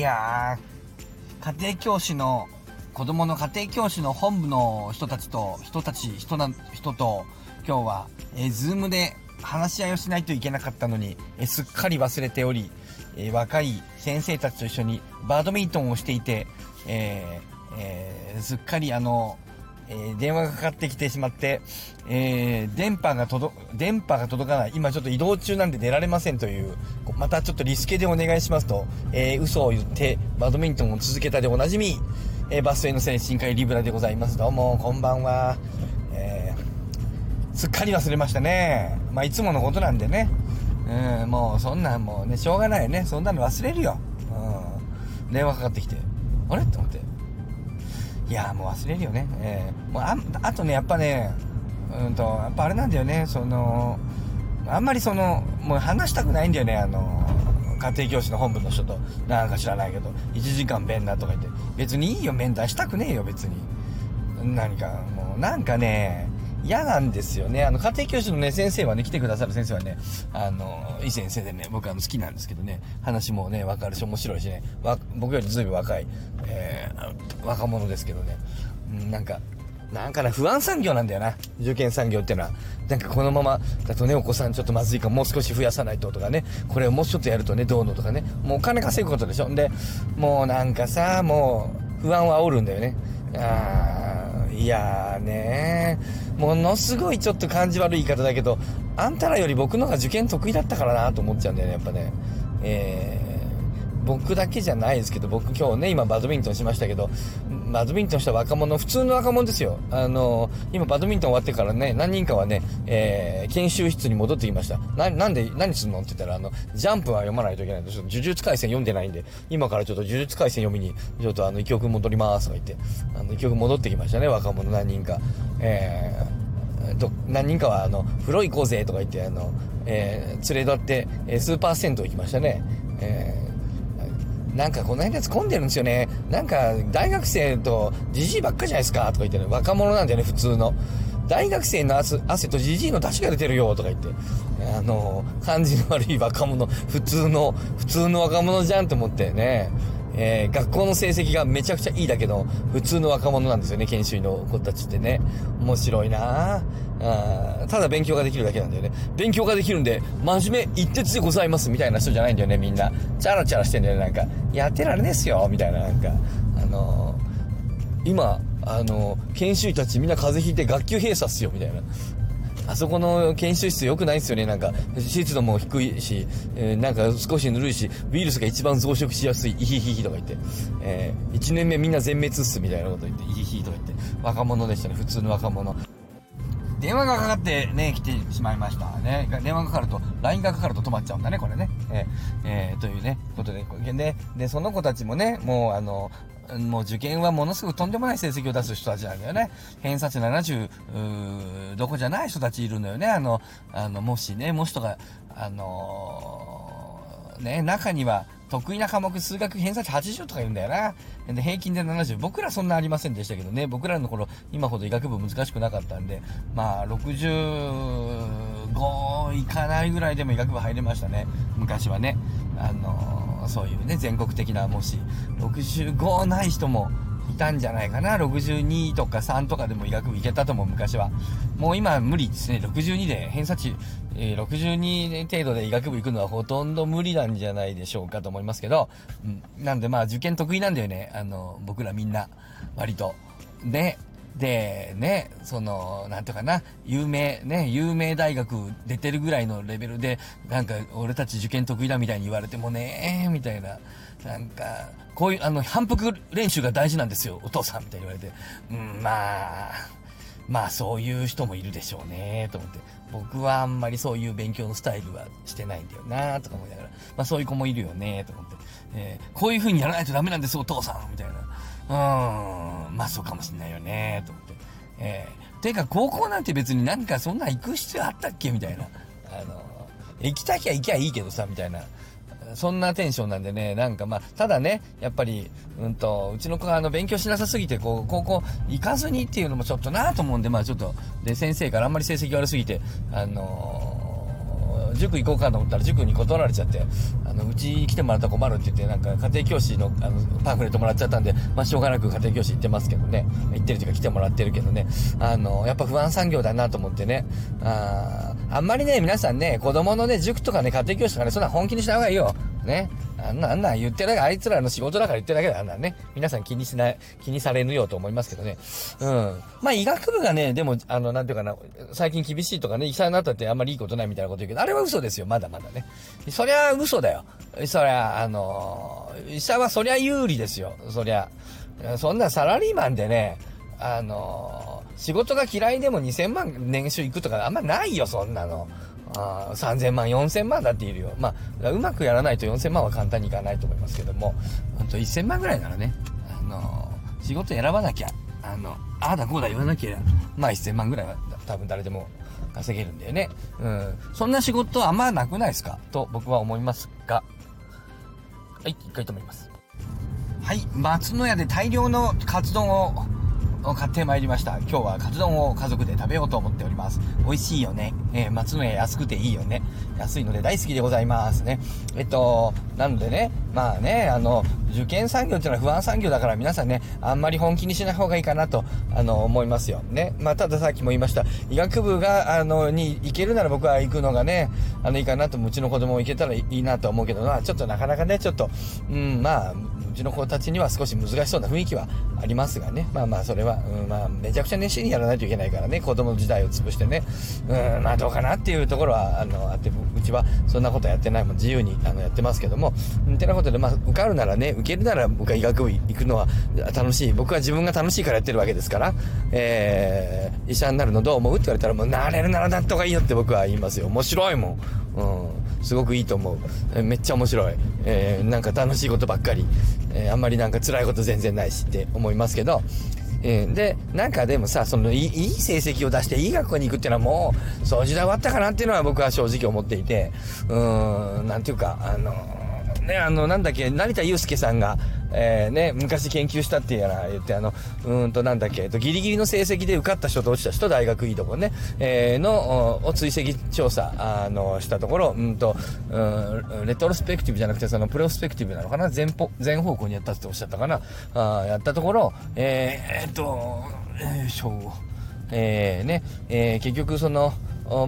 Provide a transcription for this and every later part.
いやー、家庭教師の、子供の家庭教師の本部の人たちと、人たち、人な、人と、今日は、えー、ズームで話し合いをしないといけなかったのに、えー、すっかり忘れており、えー、若い先生たちと一緒にバドミントンをしていて、えーえー、すっかりあの、え、電話がかかってきてしまって、えー、電波が届、電波が届かない。今ちょっと移動中なんで出られませんという、またちょっとリスケでお願いしますと、えー、嘘を言ってバドミントンを続けたでおなじみ、えー、バス停のせい深海リブラでございます。どうも、こんばんは。えー、すっかり忘れましたね。まあ、いつものことなんでね。うん、もうそんなんもうね、しょうがないよね。そんなの忘れるよ。うん。電話かかってきて、あれ？って思って。いやもう忘れるよね。えー、もうああとね、やっぱね、うんと、やっぱあれなんだよね、その、あんまりその、もう話したくないんだよね、あの、家庭教師の本部の人と、なんか知らないけど、1時間弁だとか言って、別にいいよ、面談したくねえよ、別に。何か、もう、なんかね、嫌なんですよね。あの、家庭教師のね、先生はね、来てくださる先生はね、あの、いい先生でね、僕あの好きなんですけどね、話もね、わかるし面白いしね、わ、僕よりずいぶん若い、えー、若者ですけどね、うん、なんか、なんかな、不安産業なんだよな。受験産業ってのは。なんかこのままだとね、お子さんちょっとまずいかもう少し増やさないととかね、これをもうちょっとやるとね、どうのとかね、もうお金稼ぐことでしょ。んで、もうなんかさ、もう、不安は煽るんだよね。あー、いやーねものすごいちょっと感じ悪い言い方だけど、あんたらより僕の方が受験得意だったからなと思っちゃうんだよね、やっぱね。えー僕だけじゃないですけど、僕今日ね、今バドミントンしましたけど、バドミントンした若者、普通の若者ですよ。あの、今バドミントン終わってからね、何人かはね、えー、研修室に戻ってきました。な、なんで、何すんの？って言ったら、あの、ジャンプは読まないといけないんで、ちょっと呪術回戦読んでないんで、今からちょっと呪術回戦読みに、ちょっとあの、記憶戻りますとか言って、あの、記憶戻ってきましたね、若者何人か。えー、と、何人かは、あの、風呂行こうぜとか言って、あの、えー、連れ立って、えー、スーパー銭湯行きましたね。えーなんかこの辺のやつ混んでるんですよね。なんか大学生とじじいばっかじゃないですかとか言ってね、若者なんだよね、普通の。大学生の汗とじじいの出汁が出てるよとか言って。あの、感じの悪い若者、普通の、普通の若者じゃんと思ってね。えー、学校の成績がめちゃくちゃいいだけど、普通の若者なんですよね、研修医の子たちってね。面白いなあただ勉強ができるだけなんだよね。勉強ができるんで、真面目一徹でございますみたいな人じゃないんだよね、みんな。チャラチャラしてんだよね、なんか。やってられねえっすよ、みたいな、なんか。あのー、今、あのー、研修医たちみんな風邪ひいて学級閉鎖っすよ、みたいな。あそこの研修室良くないですよね。なんか、湿度も低いし、えー、なんか少しぬるいし、ウイルスが一番増殖しやすい、イヒヒヒとか言って、えー、1年目みんな全滅っすみたいなこと言って、イヒヒとか言って、若者でしたね、普通の若者。電話がかかってね、来てしまいましたね。電話がかかると、LINE がかかると止まっちゃうんだね、これね。えー、えー、というね、ことで、で、で、その子たちもね、もうあの、もう受験はものすごくとんでもない成績を出す人たちなんだよね。偏差値70、どこじゃない人たちいるのよね。あの、あの、もしね、もしとか、あのー、ね、中には、得意な科目、数学偏差値80とか言うんだよな。で、平均で70。僕らそんなありませんでしたけどね。僕らの頃、今ほど医学部難しくなかったんで、まあ、65いかないぐらいでも医学部入れましたね。昔はね。あのーそういうね、全国的な、もし、65ない人もいたんじゃないかな。62とか3とかでも医学部行けたと思う、昔は。もう今無理ですね。62で偏差値、えー、62程度で医学部行くのはほとんど無理なんじゃないでしょうかと思いますけど、うん。なんでまあ受験得意なんだよね。あの、僕らみんな、割と。で、で、ね、その、なんていうかな、有名、ね、有名大学出てるぐらいのレベルで、なんか、俺たち受験得意だみたいに言われてもね、みたいな。なんか、こういう、あの、反復練習が大事なんですよ、お父さん、みたいに言われて。うん、まあ、まあ、そういう人もいるでしょうね、と思って。僕はあんまりそういう勉強のスタイルはしてないんだよな、とか思いながら。まあ、そういう子もいるよね、と思って。えー、こういう風にやらないとダメなんですよ、お父さん、みたいな。うん、まあそうかもしんないよね、と思って。えー、てか高校なんて別に何かそんな行く必要あったっけみたいな。あの、行きたきゃ行きゃいいけどさ、みたいな。そんなテンションなんでね、なんかまあ、ただね、やっぱり、うんと、うちの子があの、勉強しなさすぎて、こう、高校行かずにっていうのもちょっとなと思うんで、まあちょっと、で、先生からあんまり成績悪すぎて、あの塾行こうかと思ったら塾に断られちゃって、あの、うち来てもらったら困るって言って、なんか家庭教師のあのパンフレットもらっちゃったんで、まあ、しょうがなく家庭教師行ってますけどね。行ってるというか来てもらってるけどね。あの、やっぱ不安産業だなと思ってね。ああんまりね、皆さんね、子供のね、塾とかね、家庭教師とかね、そんな本気にした方がいいよ。ね。あんな、あんな言ってるだけ、あいつらの仕事だから言ってるだけだ、あんなね。皆さん気にしない、気にされぬようと思いますけどね。うん。まあ医学部がね、でも、あの、なんていうかな、最近厳しいとかね、医者になったってあんまりいいことないみたいなこと言うけど、あれは嘘ですよ、まだまだね。そりゃ嘘だよ。そりゃ、あの、医者はそりゃ有利ですよ、そりゃ。そんなサラリーマンでね、あの、仕事が嫌いでも2000万年収いくとかあんまないよ、そんなの。あ3000万、4000万だっているよ。まあ、うまくやらないと4000万は簡単にいかないと思いますけども、ほんと1000万ぐらいならね、あのー、仕事選ばなきゃ、あの、ああだこうだ言わなきゃ、まあ1000万ぐらいは多分誰でも稼げるんだよね。うん。そんな仕事あんまなくないですか？と僕は思いますが、はい、一回止まります。はい、松の屋で大量のカツ丼をを買ってまいりました。今日はカツ丼を家族で食べようと思っております。美味しいよね。えー、松の家安くていいよね。安いので大好きでございますね。えっと、なのでね、まあね、あの、受験産業っていうのは不安産業だから皆さんね、あんまり本気にしない方がいいかなと、あの、思いますよ。ね。まあ、たださっきも言いました、医学部が、あの、に行けるなら僕は行くのがね、あの、いいかなと、うちの子供も行けたらいいなと思うけどな、ちょっとなかなかね、ちょっと、うん、まあ、うちの子たちには少し難しそうな雰囲気はありますがね。まあまあ、それは、うん、まあ、めちゃくちゃ熱心にやらないといけないからね、子供の時代を潰してね。うん、まあどうかなっていうところは、あの、あって、うちはそんなことやってないもん、自由にあのやってますけども。んてなことで、まあ、受かるならね、受けるなら僕は医学部行くのは楽しい。僕は自分が楽しいからやってるわけですから、えー、医者になるのどう思う？って言われたら、もうなれるならなった方がいいよって僕は言いますよ。面白いもん。すごくいいと思う。めっちゃ面白い。えー、なんか楽しいことばっかり。えー、あんまりなんか辛いこと全然ないしって思いますけど、えー、で、なんかでもさ、そのいい、成績を出していい学校に行くっていうのはもう、そう時代終わったかなっていうのは僕は正直思っていて、うーん、なんていうか、あのね、あの、なんだっけ、成田悠介さんが、えー、ね、昔研究したっていうな、言って、あの、うんと、なんだっけ、えっと、ギリギリの成績で受かった人と落ちた人、大学いいとこね、えー、の、を追跡調査、あの、したところ、うんと、うん、レトロスペクティブじゃなくて、その、プロスペクティブなのかな？全方、全方向にやったっておっしゃったかな？あやったところ、えー、えっと、えー、しょう、えー、ね、えー、結局その、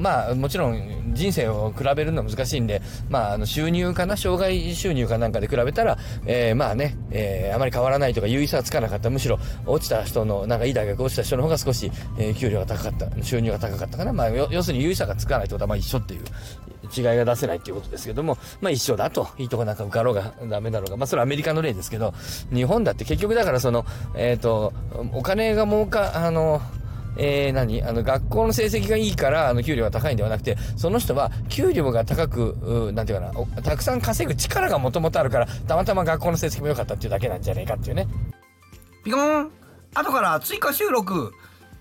まあ、もちろん人生を比べるのは難しいんで、まあ、あの収入かな、障害収入かなんかで比べたら、えー、まあね、えー、あまり変わらないとか優位差はつかなかった。むしろ落ちた人の、なんかいい大学落ちた人の方が少し、えー、給料が高かった、収入が高かったかな。まあ、要するに優位差がつかないってことはまあ一緒っていう違いが出せないっていうことですけども、まあ一緒だと。いいとこなんか受かろうがダメだろうが。まあそれはアメリカの例ですけど、日本だって結局だからその、えっ、ー、と、お金が儲か、あの、えー、何？あの、学校の成績がいいから、あの、給料が高いんではなくて、その人は、給料が高く、うなんていうかな、たくさん稼ぐ力がもともとあるから、たまたま学校の成績も良かったっていうだけなんじゃねえかっていうね。ピコーン後から追加収録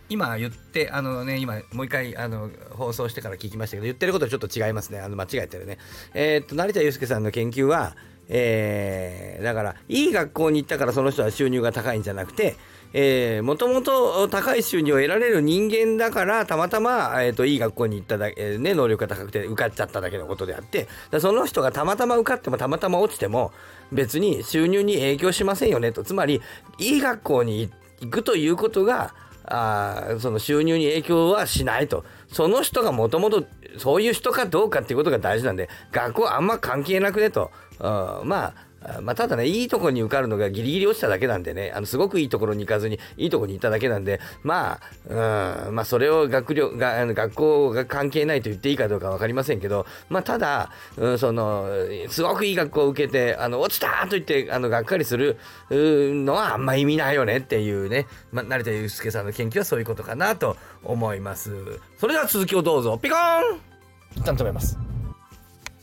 今言って、あのね、今、もう一回、あの、放送してから聞きましたけど、言ってることはちょっと違いますね。あの、間違えてるね。えー、っと、成田悠介さんの研究は、えー、だから、いい学校に行ったからその人は収入が高いんじゃなくて、えー、もともと高い収入を得られる人間だから、たまたま、えっ、ー、と、いい学校に行っただけ、えー、ね、能力が高くて受かっちゃっただけのことであって、その人がたまたま受かってもたまたま落ちても、別に収入に影響しませんよねと。つまり、いい学校に行くということが、あその収入に影響はしないと。その人がもともとそういう人かどうかっていうことが大事なんで、学校あんま関係なくねと。まあ、まあ、ただね、いいところに受かるのがギリギリ落ちただけなんでね、あの、すごくいいところに行かずに、いいところに行っただけなんで、まあ、うん、まあ、それを学力が、あの学校が関係ないと言っていいかどうかわかりませんけど、まあ、ただ、うん、その、すごくいい学校を受けて、あの、落ちたと言って、あの、がっかりするのはあんま意味ないよねっていうね、まあ、成田悠介さんの研究はそういうことかなと思います。それでは続きをどうぞ、ピコーン一旦止めます。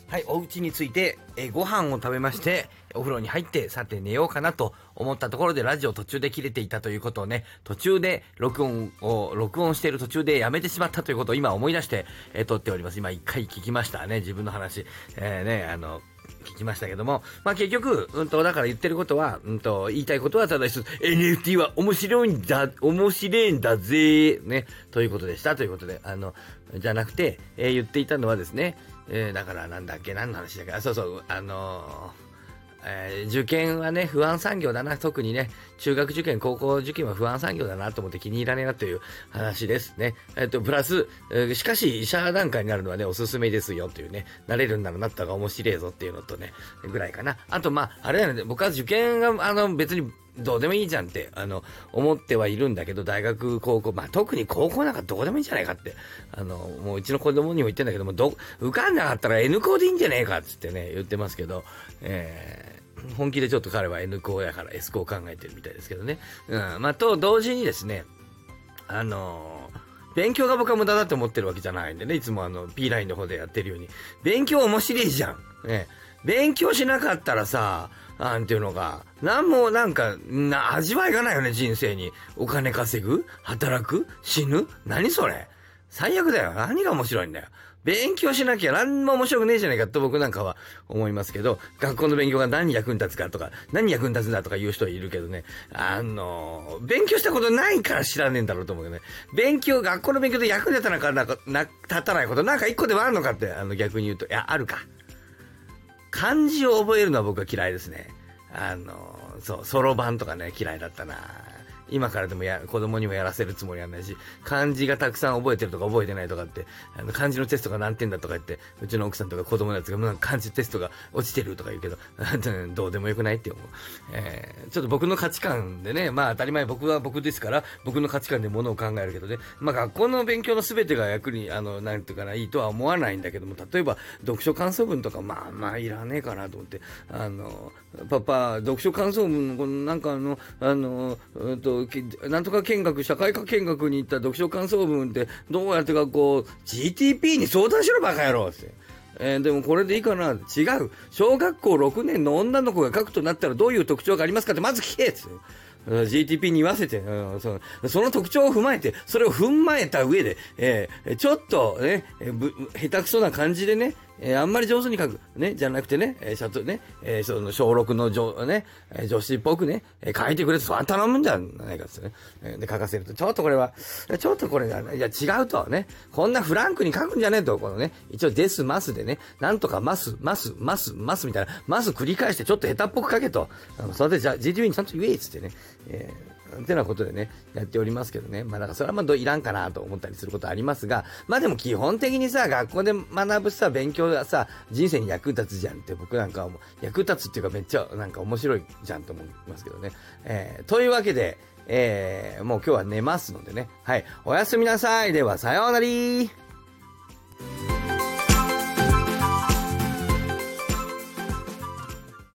はい、お家について、えご飯を食べまして、お風呂に入って、さて寝ようかなと思ったところでラジオ途中で切れていたということをね、途中で録音を、録音している途中でやめてしまったということを今思い出して、え撮っております。今一回聞きましたね、自分の話。えー、ね、あの、聞きましたけども、まあ結局、うんと、だから言ってることは、うんと、言いたいことはただ一つ、NFT は面白いんだ、面白いんだぜ、ね、ということでした、ということで、あの、じゃなくて、えー、言っていたのはですね、えー、だからなんだっけ、何の話だっけ、あ、そうそう、あのーえー、受験はね、不安産業だな。特にね、中学受験、高校受験は不安産業だなと思って気に入らねえなという話ですね。えっと、プラス、しかし、医者段階になるのはね、おすすめですよというね、なれるんならなった方が面白いぞっていうのとね、ぐらいかな。あと、まあ、あれだよね、僕は受験が、あの、別に、どうでもいいじゃんって、あの、思ってはいるんだけど、大学、高校、まあ、特に高校なんかどうでもいいんじゃないかって、あの、もううちの子供にも言ってんだけども、ど、受かんなかったら N 校でいいんじゃねえかっつってね、言ってますけど、えー本気でちょっと彼は N 校やから S 校を考えてるみたいですけどね。うん。まあ、と同時にですね、あのー、勉強が僕は無駄だって思ってるわけじゃないんでね、いつもあの、P ラインの方でやってるように。勉強面白いじゃん。ね。勉強しなかったらさ、なんていうのが、なんもなんか、な、味わいがないよね、人生に。お金稼ぐ？働く？死ぬ？何それ？最悪だよ。何が面白いんだよ。勉強しなきゃ何も面白くねえじゃないかと僕なんかは思いますけど、学校の勉強が何に役に立つかとか、何に役に立つんだとか言う人はいるけどね、あの、勉強したことないから知らねえんだろうと思うけどね、勉強、学校の勉強で役に立たなかな立たないことなんか一個でもあるのかって、あの逆に言うと、いや、あるか。漢字を覚えるのは僕は嫌いですね。あの、そう、そろばんとかね、嫌いだったな。今からでもや、子供にもやらせるつもりはないし、漢字がたくさん覚えてるとか覚えてないとかって、あの漢字のテストが何点だとか言って、うちの奥さんとか子供のやつが、まあ、漢字テストが落ちてるとか言うけど、どうでもよくないって思う。えー、ちょっと僕の価値観でね、まあ当たり前僕は僕ですから、僕の価値観でものを考えるけどね、まあ学校の勉強の全てが役に、あの、なんていうかな、いいとは思わないんだけども、例えば読書感想文とか、まあまあいらねえかなと思って、あの、パパ、読書感想文の、このなんかあの、あの、うんと、なんとか見学、社会科見学に行った読書感想文ってどうやってかこう、GTP に相談しろバカ野郎って。えー、でもこれでいいかな違う。小学校6年の女の子が書くとなったらどういう特徴がありますかってまず聞けって。GTP に言わせて、うん、そのその特徴を踏まえて、それを踏まえた上で、えー、ちょっとね、下手くそな感じでね、えー、あんまり上手に書く。ね、じゃなくてね、えー、シャツね、えー、その小6の女、ね、え女子っぽくね、え書いてくれて、それ頼むんじゃないかっつね。えで、書かせると、ちょっとこれは、ちょっとこれが、いや、違うと、ね、こんなフランクに書くんじゃねえと、このね、一応です、ますでね、なんとかます、ます、ます、ますみたいな、ます繰り返して、ちょっと下手っぽく書けと。あのそれで、じゃあ、GTV にちゃんと言え、つってね、えーってなことでね、やっておりますけどね。まあだからそれはまあいらんかなと思ったりすることありますが、まあでも基本的にさ、学校で学ぶさ、勉強がさ、人生に役立つじゃんって僕なんかはもう、役立つっていうかめっちゃなんか面白いじゃんと思いますけどね。えー、というわけで、えー、もう今日は寝ますのでね。はい。おやすみなさい。では、さようなら